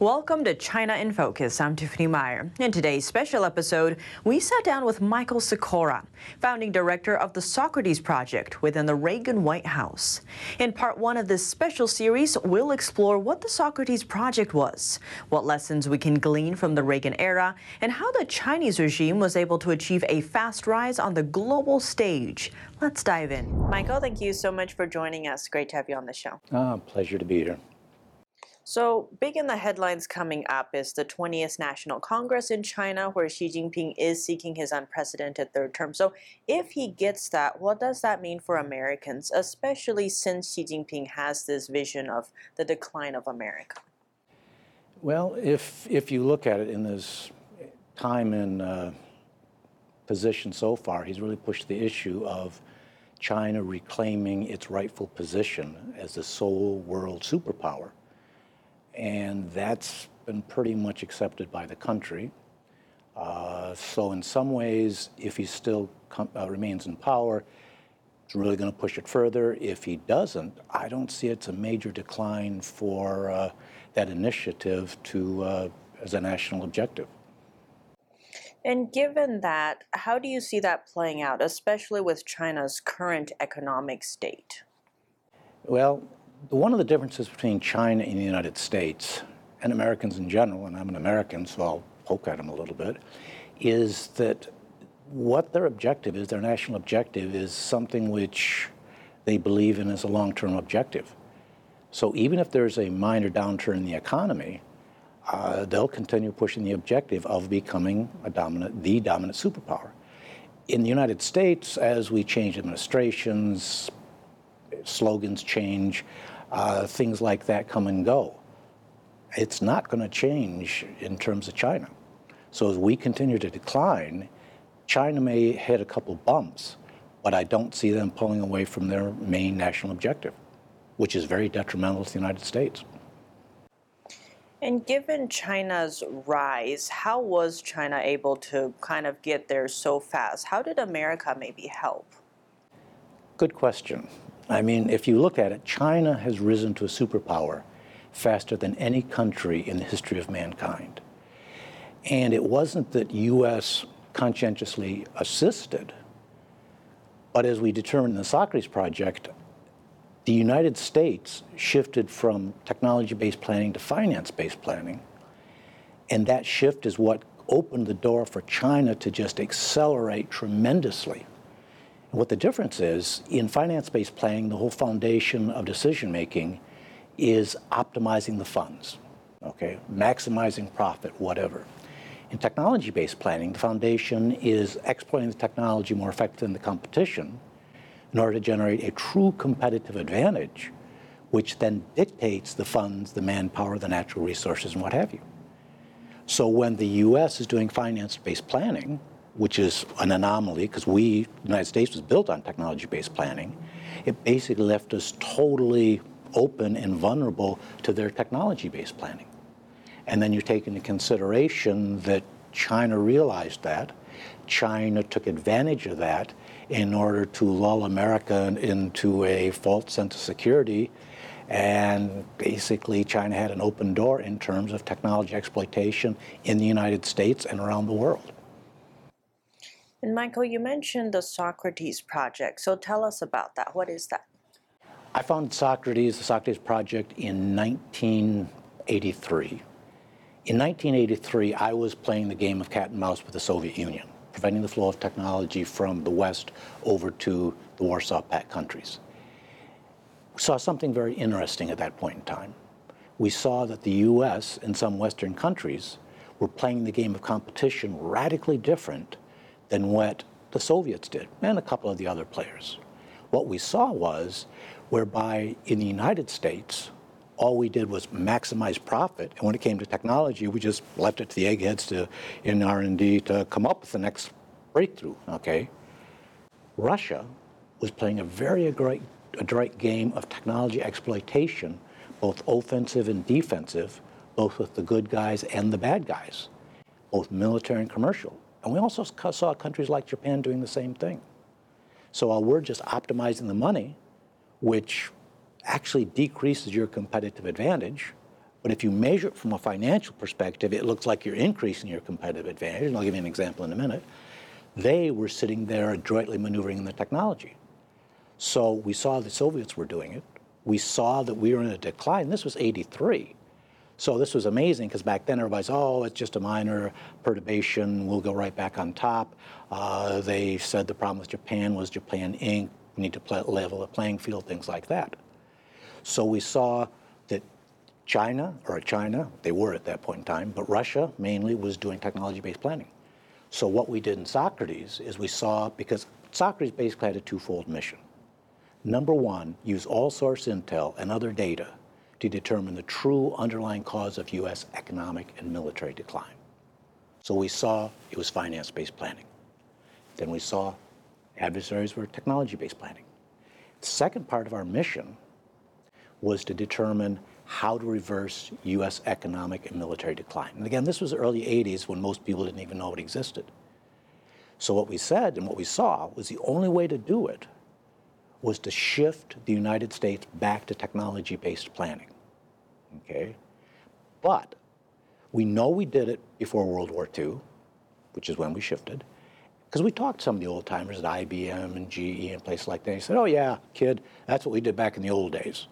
Welcome to China in Focus. I'm Tiffany Meyer. In today's special episode, we sat down with Michael Sekora, founding director of the Socrates Project within the Reagan White House. In part one of this special series, we'll explore what the Socrates Project was, what lessons we can glean from the Reagan era, and how the Chinese regime was able to achieve a fast rise on the global stage. Let's dive in. Michael, thank you so much for joining us. Great to have you on the show. Ah, pleasure to be here. So, big in the headlines coming up is the 20th National Congress in China, where Xi Jinping is seeking his unprecedented third term. So, if he gets that, what does that mean for Americans, especially since Xi Jinping has this vision of the decline of America? Well, if, if you look at it in this time in uh, position so far, he's really pushed the issue of China reclaiming its rightful position as the sole world superpower and that's been pretty much accepted by the country. Uh, so in some ways, if he still com- uh, remains in power, it's really going to push it further. If he doesn't, I don't see it's a major decline for uh, that initiative to uh, as a national objective. And given that, how do you see that playing out, especially with China's current economic state? Well, one of the differences between China and the United States and Americans in general, and I'm an American, so I'll poke at them a little bit, is that what their objective is, their national objective, is something which they believe in as a long term objective. So even if there's a minor downturn in the economy, uh, they'll continue pushing the objective of becoming a dominant, the dominant superpower. In the United States, as we change administrations, slogans change, uh, things like that come and go. It's not going to change in terms of China. So as we continue to decline, China may hit a couple bumps, but I don't see them pulling away from their main national objective, which is very detrimental to the United States. And given China's rise, how was China able to kind of get there so fast? How did America maybe help? Good question. I mean, if you look at it, China has risen to a superpower faster than any country in the history of mankind. And it wasn't that U.S. conscientiously assisted, but as we determined in the Socrates Project, the United States shifted from technology based planning to finance based planning. And that shift is what opened the door for China to just accelerate tremendously what the difference is in finance based planning, the whole foundation of decision making is optimizing the funds, okay, maximizing profit, whatever. In technology based planning, the foundation is exploiting the technology more effectively than the competition in order to generate a true competitive advantage, which then dictates the funds, the manpower, the natural resources, and what have you. So when the US is doing finance based planning, which is an anomaly because we, the United States, was built on technology-based planning. It basically left us totally open and vulnerable to their technology-based planning. And then you take into consideration that China realized that. China took advantage of that in order to lull America into a false sense of security. And basically, China had an open door in terms of technology exploitation in the United States and around the world. And Michael, you mentioned the Socrates Project. So tell us about that. What is that? I founded Socrates, the Socrates Project, in 1983. In 1983, I was playing the game of cat and mouse with the Soviet Union, preventing the flow of technology from the West over to the Warsaw Pact countries. We saw something very interesting at that point in time. We saw that the US and some Western countries were playing the game of competition radically different than what the Soviets did, and a couple of the other players. What we saw was whereby in the United States, all we did was maximize profit, and when it came to technology, we just left it to the eggheads to in R&D to come up with the next breakthrough. Okay, Russia was playing a very adroit, adroit game of technology exploitation, both offensive and defensive, both with the good guys and the bad guys, both military and commercial. And we also saw countries like Japan doing the same thing. So while we're just optimizing the money, which actually decreases your competitive advantage, But if you measure it from a financial perspective, it looks like you're increasing your competitive advantage. And I'll give you an example in a minute. They were sitting there adroitly maneuvering the technology. So we saw the Soviets were doing it. We saw that we were in a decline. This was 83. So this was amazing because back then everybody's, oh, it's just a minor perturbation. We'll go right back on top. Uh, they said the problem with Japan was Japan Inc. We need to play, level the playing field, things like that. So we saw that China, or China, they were at that point in time, but Russia mainly was doing technology-based planning. So what we did in Socrates is we saw, because Socrates basically had a twofold mission. Number one, use all source intel and other data to determine the true underlying cause of U.S. economic and military decline. So we saw it was finance based planning. Then we saw adversaries were technology based planning. The second part of our mission was to determine how to reverse U.S. economic and military decline. And again, this was the early 80s when most people didn't even know it existed. So what we said and what we saw was the only way to do it was to shift the United States back to technology based planning. Okay? But we know we did it before World War II, which is when we shifted, because we talked to some of the old timers at IBM and GE and places like that. They said, oh, yeah, kid, that's what we did back in the old days.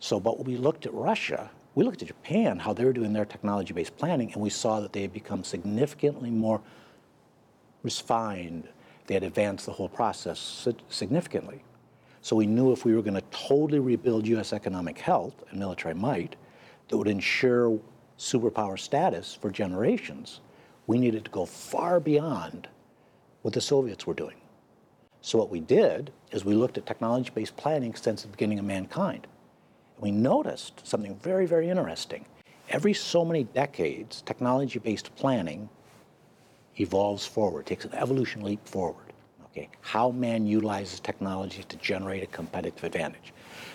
So, but we looked at Russia, we looked at Japan, how they were doing their technology based planning, and we saw that they had become significantly more refined. They had advanced the whole process significantly. So we knew if we were going to totally rebuild U.S. economic health and military might that would ensure superpower status for generations, we needed to go far beyond what the Soviets were doing. So what we did is we looked at technology-based planning since the beginning of mankind. And we noticed something very, very interesting. Every so many decades, technology-based planning evolves forward, takes an evolution leap forward okay, how man utilizes technology to generate a competitive advantage.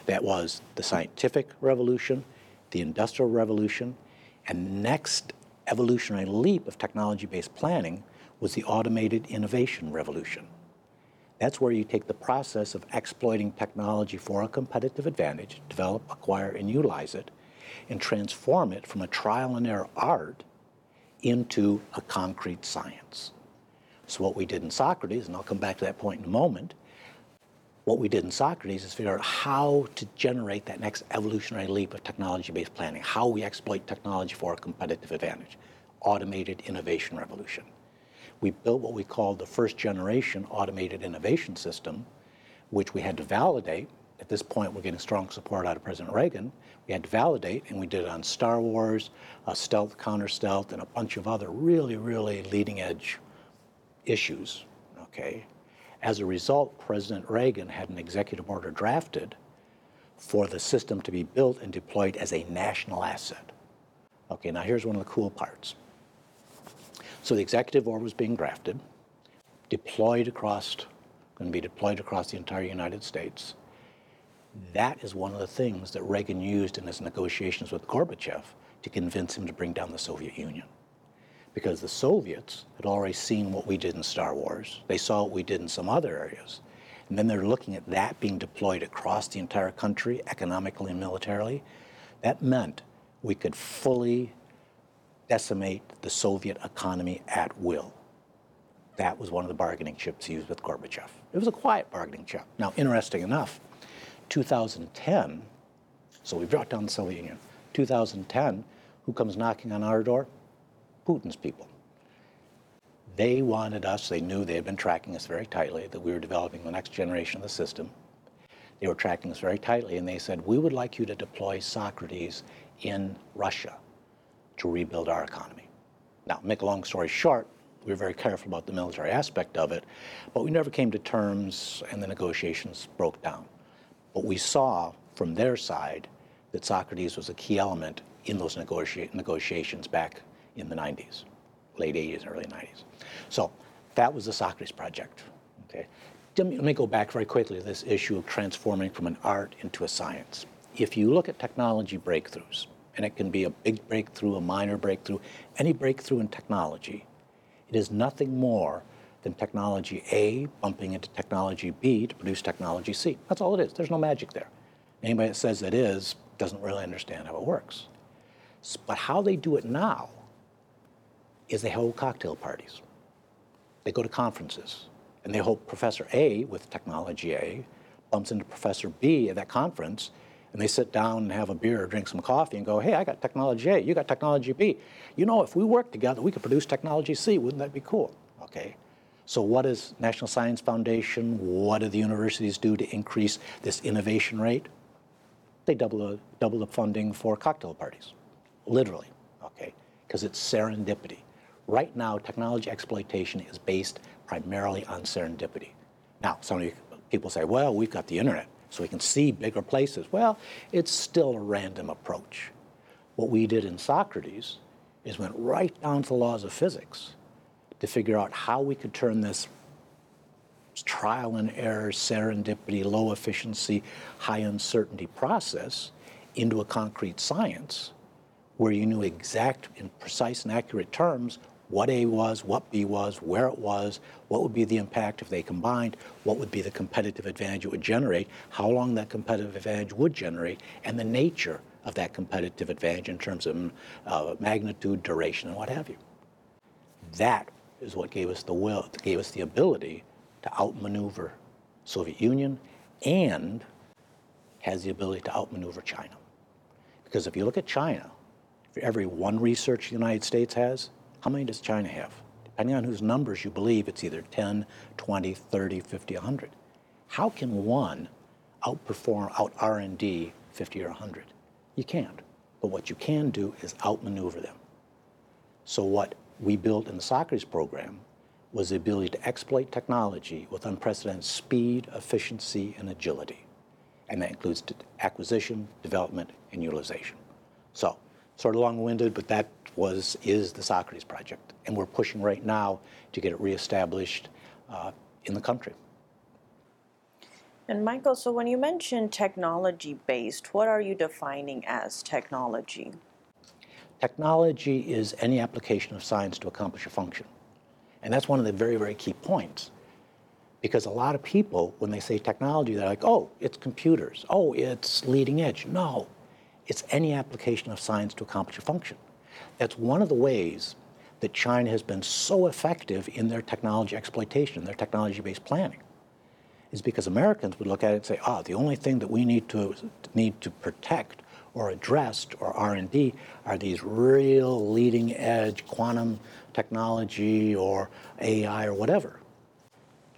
That was the scientific revolution, the industrial revolution, and next evolutionary leap of technology-based planning was the automated innovation revolution. That's where you take the process of exploiting technology for a competitive advantage, develop, acquire, and utilize it, and transform it from a trial and error art into a concrete science. So what we did in Socrates, and I'll come back to that point in a moment, what we did in Socrates is figure out how to generate that next evolutionary leap of technology-based planning, how we exploit technology for a competitive advantage, automated innovation revolution. We built what we called the first generation automated innovation system, which we had to validate. At this point, we're getting strong support out of President Reagan. We had to validate, and we did it on Star Wars, uh, stealth, counter stealth, and a bunch of other really, really leading edge issues. Okay. As a result, President Reagan had an executive order drafted for the system to be built and deployed as a national asset. Okay, now here's one of the cool parts. So the executive order was being drafted, deployed across, going to be deployed across the entire United States. That is one of the things that Reagan used in his negotiations with Gorbachev to convince him to bring down the Soviet Union because the Soviets had already seen what we did in Star Wars. They saw what we did in some other areas. And then they're looking at that being deployed across the entire country, economically and militarily. That meant we could fully decimate the Soviet economy at will. That was one of the bargaining chips used with Gorbachev. It was a quiet bargaining chip. Now, interesting enough, 2010, so we brought down the Soviet Union. 2010, who comes knocking on our door? Putin's people. They wanted us, they knew they had been tracking us very tightly, that we were developing the next generation of the system. They were tracking us very tightly, and they said, We would like you to deploy Socrates in Russia to rebuild our economy. Now, make a long story short, we were very careful about the military aspect of it, but we never came to terms, and the negotiations broke down. But we saw from their side that Socrates was a key element in those negotiations back in the 90s, late 80s, early 90s. So that was the Socrates project. Okay. Let me go back very quickly to this issue of transforming from an art into a science. If you look at technology breakthroughs, and it can be a big breakthrough, a minor breakthrough, any breakthrough in technology, it is nothing more than technology A bumping into technology B to produce technology C. That's all it is. There's no magic there. Anybody that says it is doesn't really understand how it works. But how they do it now is they hold cocktail parties. They go to conferences, and they hope Professor A with technology A bumps into Professor B at that conference, and they sit down and have a beer, or drink some coffee, and go, hey, I got technology A, you got technology B. You know, if we work together, we could produce technology C. Wouldn't that be cool? Okay. So what does National Science Foundation, what do the universities do to increase this innovation rate? They double double the funding for cocktail parties, literally, okay, because it's serendipity. Right now, technology exploitation is based primarily on serendipity. Now, some people say, well, we've got the internet, so we can see bigger places. Well, it's still a random approach. What we did in Socrates is went right down to the laws of physics to figure out how we could turn this trial and error, serendipity, low efficiency, high uncertainty process into a concrete science where you knew exact, in precise and accurate terms, what A was, what B was, where it was, what would be the impact if they combined, what would be the competitive advantage it would generate, how long that competitive advantage would generate, and the nature of that competitive advantage in terms of uh, magnitude, duration, and what have you. That is what gave us the will, gave us the ability to outmaneuver Soviet Union and has the ability to outmaneuver China. Because if you look at China, for every one research the United States has, how many does China have? Depending on whose numbers you believe, it's either 10, 20, 30, 50, 100. How can one outperform, out R&D 50 or 100? You can't. But what you can do is outmaneuver them. So what we built in the Socrates program was the ability to exploit technology with unprecedented speed, efficiency, and agility. And that includes acquisition, development, and utilization. So, sort of long-winded, but that was is the Socrates project, and we're pushing right now to get it reestablished uh, in the country. And Michael, so when you mention technology-based, what are you defining as technology? Technology is any application of science to accomplish a function. And that's one of the very, very key points. Because a lot of people, when they say technology, they're like, oh, it's computers. Oh, it's leading edge. No, it's any application of science to accomplish a function. That's one of the ways that China has been so effective in their technology exploitation, their technology-based planning, is because Americans would look at it and say, ah, the only thing that we need to, need to protect or addressed or R&D are these real leading edge quantum technology or AI or whatever.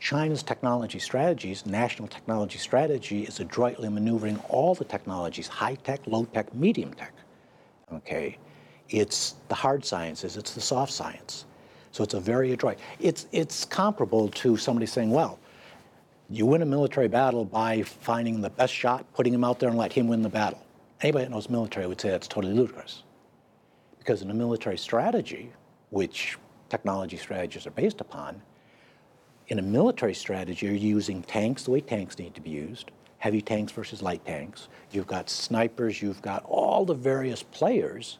China's technology strategies, national technology strategy, is adroitly maneuvering all the technologies, high tech, low tech, medium tech. Okay, it's the hard sciences, it's the soft science. So it's a very adroit. It's it's comparable to somebody saying, well, you win a military battle by finding the best shot, putting him out there, and let him win the battle. Anybody that knows military would say that's totally ludicrous. Because in a military strategy, which technology strategies are based upon, in a military strategy, you're using tanks the way tanks need to be used, heavy tanks versus light tanks. You've got snipers, you've got all the various players,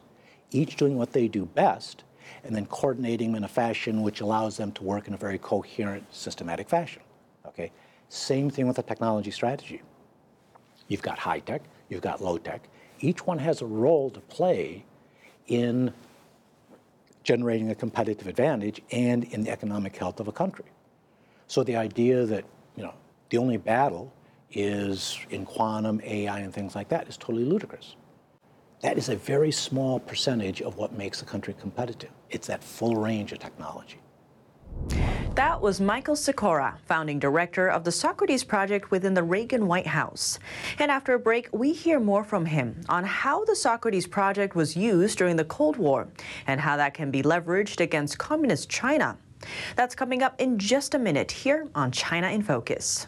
each doing what they do best, and then coordinating them in a fashion which allows them to work in a very coherent, systematic fashion. Okay? Same thing with a technology strategy. You've got high tech, you've got low tech, each one has a role to play in generating a competitive advantage and in the economic health of a country. So the idea that, you know, the only battle is in quantum, AI, and things like that is totally ludicrous. That is a very small percentage of what makes a country competitive. It's that full range of technology. That was Michael Sekora, founding director of the Socrates Project within the Reagan White House. And after a break, we hear more from him on how the Socrates Project was used during the Cold War and how that can be leveraged against communist China. That's coming up in just a minute here on China in Focus.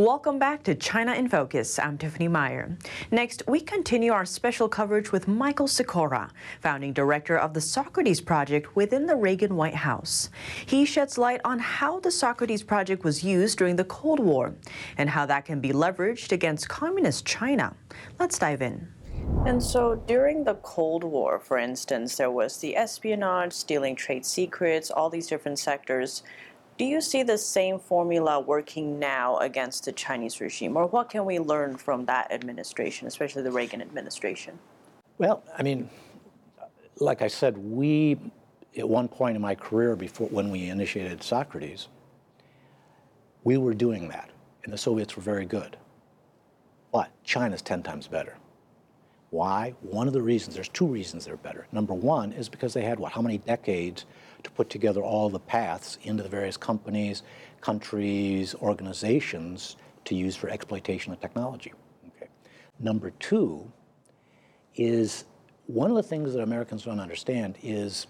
Welcome back to China in Focus. I'm Tiffany Meyer. Next, we continue our special coverage with Michael Sekora, founding director of the Socrates Project within the Reagan White House. He sheds light on how the Socrates Project was used during the Cold War and how that can be leveraged against communist China. Let's dive in. And so during the Cold War, for instance, there was the espionage, stealing trade secrets, all these different sectors. Do you see the same formula working now against the Chinese regime, or what can we learn from that administration, especially the Reagan administration? Well, I mean, like I said, we, at one point in my career, before when we initiated Socrates, we were doing that, and the Soviets were very good. But China's 10 times better. Why? One of the reasons, there's two reasons they're better. Number one is because they had, what, how many decades to put together all the paths into the various companies, countries, organizations to use for exploitation of technology. Okay. Number two is one of the things that Americans don't understand is,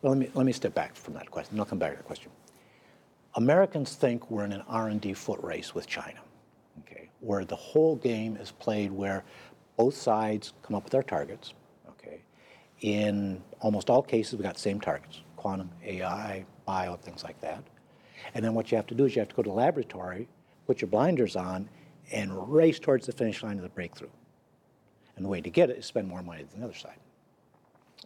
well, let me, let me step back from that question, I'll come back to that question. Americans think we're in an R&D foot race with China, okay, where the whole game is played where both sides come up with their targets, Okay. in almost all cases, we've got the same targets, quantum, AI, bio, things like that. And then what you have to do is you have to go to the laboratory, put your blinders on, and race towards the finish line of the breakthrough. And the way to get it is spend more money than the other side.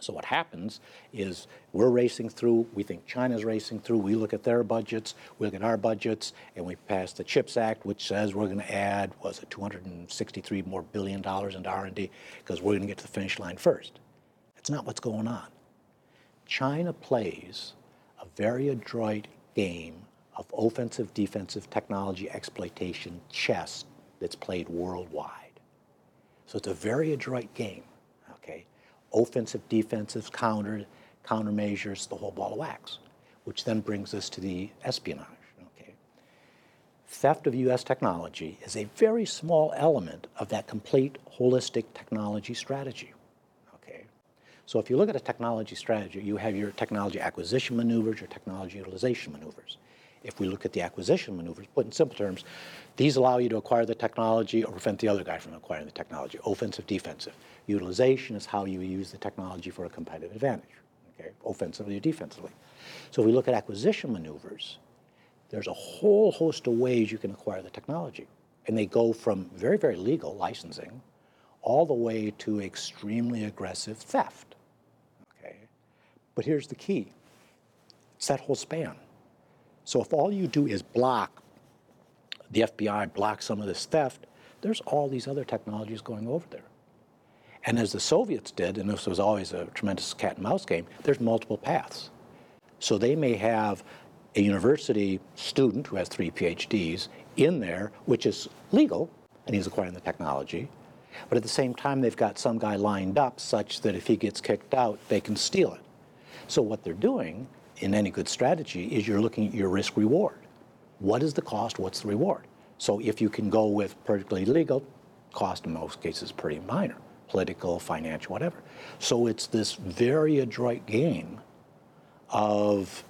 So what happens is we're racing through, we think China's racing through, we look at their budgets, we look at our budgets, and we pass the CHIPS Act, which says we're going to add, was it 263 more billion dollars into R&D, because we're going to get to the finish line first. That's not what's going on. China plays a very adroit game of offensive defensive technology exploitation chess that's played worldwide. So it's a very adroit game? Offensive, defensive, counter, countermeasures, the whole ball of wax, which then brings us to the espionage, okay? Theft of US technology is a very small element of that complete holistic technology strategy. Okay. So if you look at a technology strategy, you have your technology acquisition maneuvers, your technology utilization maneuvers. If we look at the acquisition maneuvers, put in simple terms, these allow you to acquire the technology or prevent the other guy from acquiring the technology, offensive, defensive. Utilization is how you use the technology for a competitive advantage, okay, offensively or defensively. So if we look at acquisition maneuvers, there's a whole host of ways you can acquire the technology. And they go from very, very legal licensing all the way to extremely aggressive theft. Okay? But here's the key it's that whole span. So if all you do is block the FBI, block some of this theft, there's all these other technologies going over there. And as the Soviets did, and this was always a tremendous cat and mouse game, there's multiple paths. So they may have a university student who has three PhDs in there, which is legal, and he's acquiring the technology. But at the same time, they've got some guy lined up such that if he gets kicked out, they can steal it. So what they're doing in any good strategy is you're looking at your risk reward. What is the cost? What's the reward? So if you can go with perfectly legal, cost in most cases pretty minor, political, financial, whatever. So it's this very adroit game of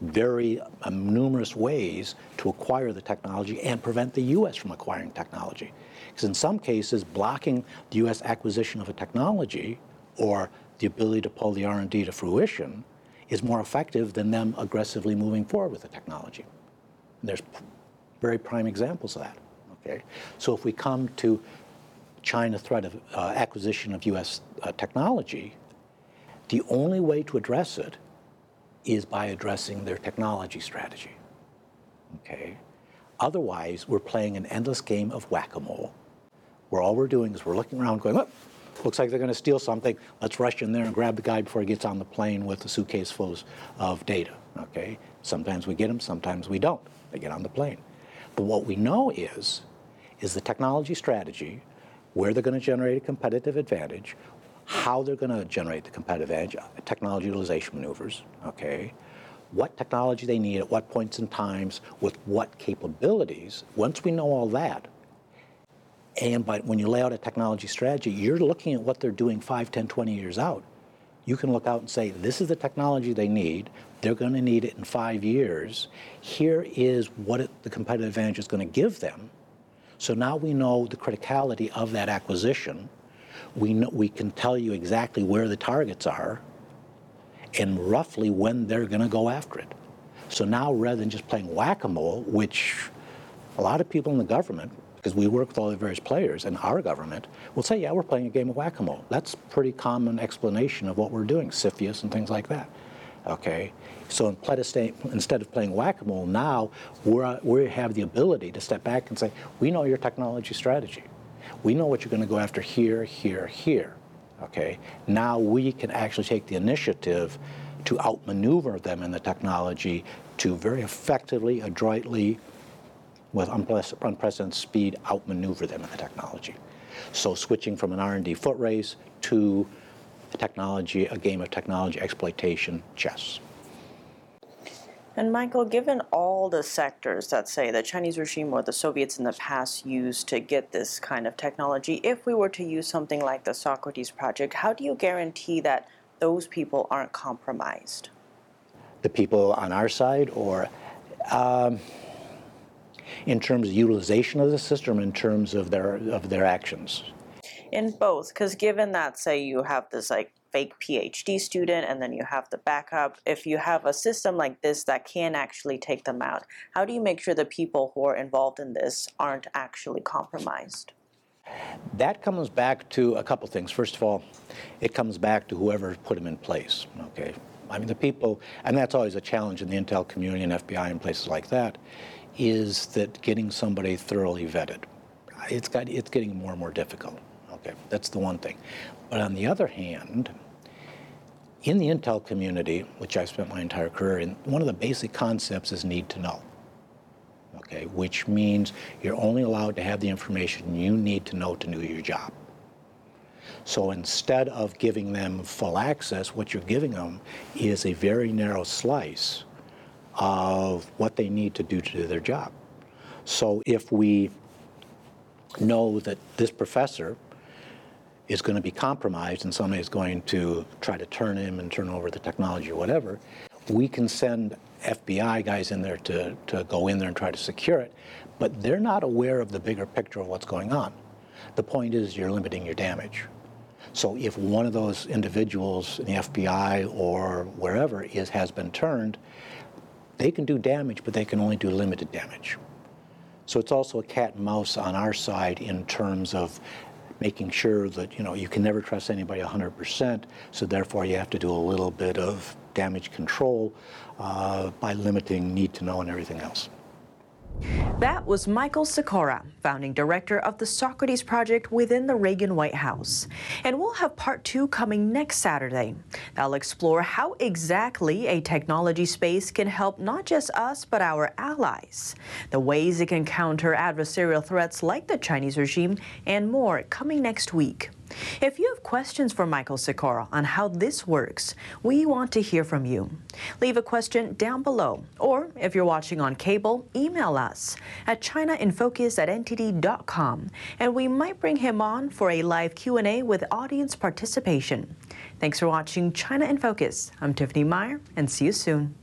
very um, numerous ways to acquire the technology and prevent the U.S. from acquiring technology. Because in some cases, blocking the U.S. acquisition of a technology or the ability to pull the R&D to fruition is more effective than them aggressively moving forward with the technology. And there's very prime examples of that. Okay, so if we come to China threat of uh, acquisition of U.S. Uh, technology, the only way to address it is by addressing their technology strategy. Okay, otherwise we're playing an endless game of whack-a-mole, where all we're doing is we're looking around, going, "Look, looks like they're going to steal something. Let's rush in there and grab the guy before he gets on the plane with a suitcase full of data. Okay? Sometimes we get them, sometimes we don't. They get on the plane. But what we know is, is the technology strategy, where they're going to generate a competitive advantage, how they're going to generate the competitive edge, uh, technology utilization maneuvers, okay? What technology they need at what points in times with what capabilities. Once we know all that, and but when you lay out a technology strategy, you're looking at what they're doing 5, 10, 20 years out. You can look out and say, this is the technology they need. They're going to need it in five years. Here is what it, the competitive advantage is going to give them. So now we know the criticality of that acquisition. We, know, we can tell you exactly where the targets are and roughly when they're going to go after it. So now rather than just playing whack-a-mole, which a lot of people in the government, because we work with all the various players in our government, will say, yeah, we're playing a game of whack-a-mole. That's pretty common explanation of what we're doing, CFIUS and things like that. Okay, so instead of playing whack-a-mole, now we're, we have the ability to step back and say, we know your technology strategy. We know what you're going to go after here, here, here. Okay, now we can actually take the initiative to outmaneuver them in the technology to very effectively, adroitly, with unprecedented speed, outmaneuver them in the technology. So switching from an R&D foot race to technology, a game of technology exploitation, chess. And Michael, given all the sectors that say the Chinese regime or the Soviets in the past used to get this kind of technology, if we were to use something like the Socrates project, how do you guarantee that those people aren't compromised? The people on our side, or um, in terms of utilization of the system, in terms of their of their actions? In both, because given that, say you have this like fake PhD student and then you have the backup, if you have a system like this that can actually take them out, how do you make sure the people who are involved in this aren't actually compromised? That comes back to a couple things. First of all, it comes back to whoever put them in place. Okay, I mean the people, and that's always a challenge in the intel community and FBI and places like that, is that getting somebody thoroughly vetted. It's got it's getting more and more difficult. Okay, that's the one thing. But on the other hand, in the intel community, which I've spent my entire career in, one of the basic concepts is need to know. Okay, which means you're only allowed to have the information you need to know to do your job. So instead of giving them full access, what you're giving them is a very narrow slice of what they need to do to do their job. So if we know that this professor is going to be compromised and somebody is going to try to turn him and turn over the technology or whatever, we can send FBI guys in there to, to go in there and try to secure it, but they're not aware of the bigger picture of what's going on. The point is you're limiting your damage. So if one of those individuals in the FBI or wherever is has been turned, they can do damage, but they can only do limited damage. So it's also a cat and mouse on our side in terms of making sure that you know you can never trust anybody 100%. So therefore, you have to do a little bit of damage control uh, by limiting need to know and everything else. That was Michael Sekora, founding director of the Socrates Project within the Reagan White House. And we'll have part two coming next Saturday. That'll explore how exactly a technology space can help not just us, but our allies, the ways it can counter adversarial threats like the Chinese regime, and more coming next week. If you have questions for Michael Sekora on how this works, we want to hear from you. Leave a question down below, or if you're watching on cable, email us at chinainfocus at ntd.com, and we might bring him on for a live Q&A with audience participation. Thanks for watching China in Focus. I'm Tiffany Meyer, and see you soon.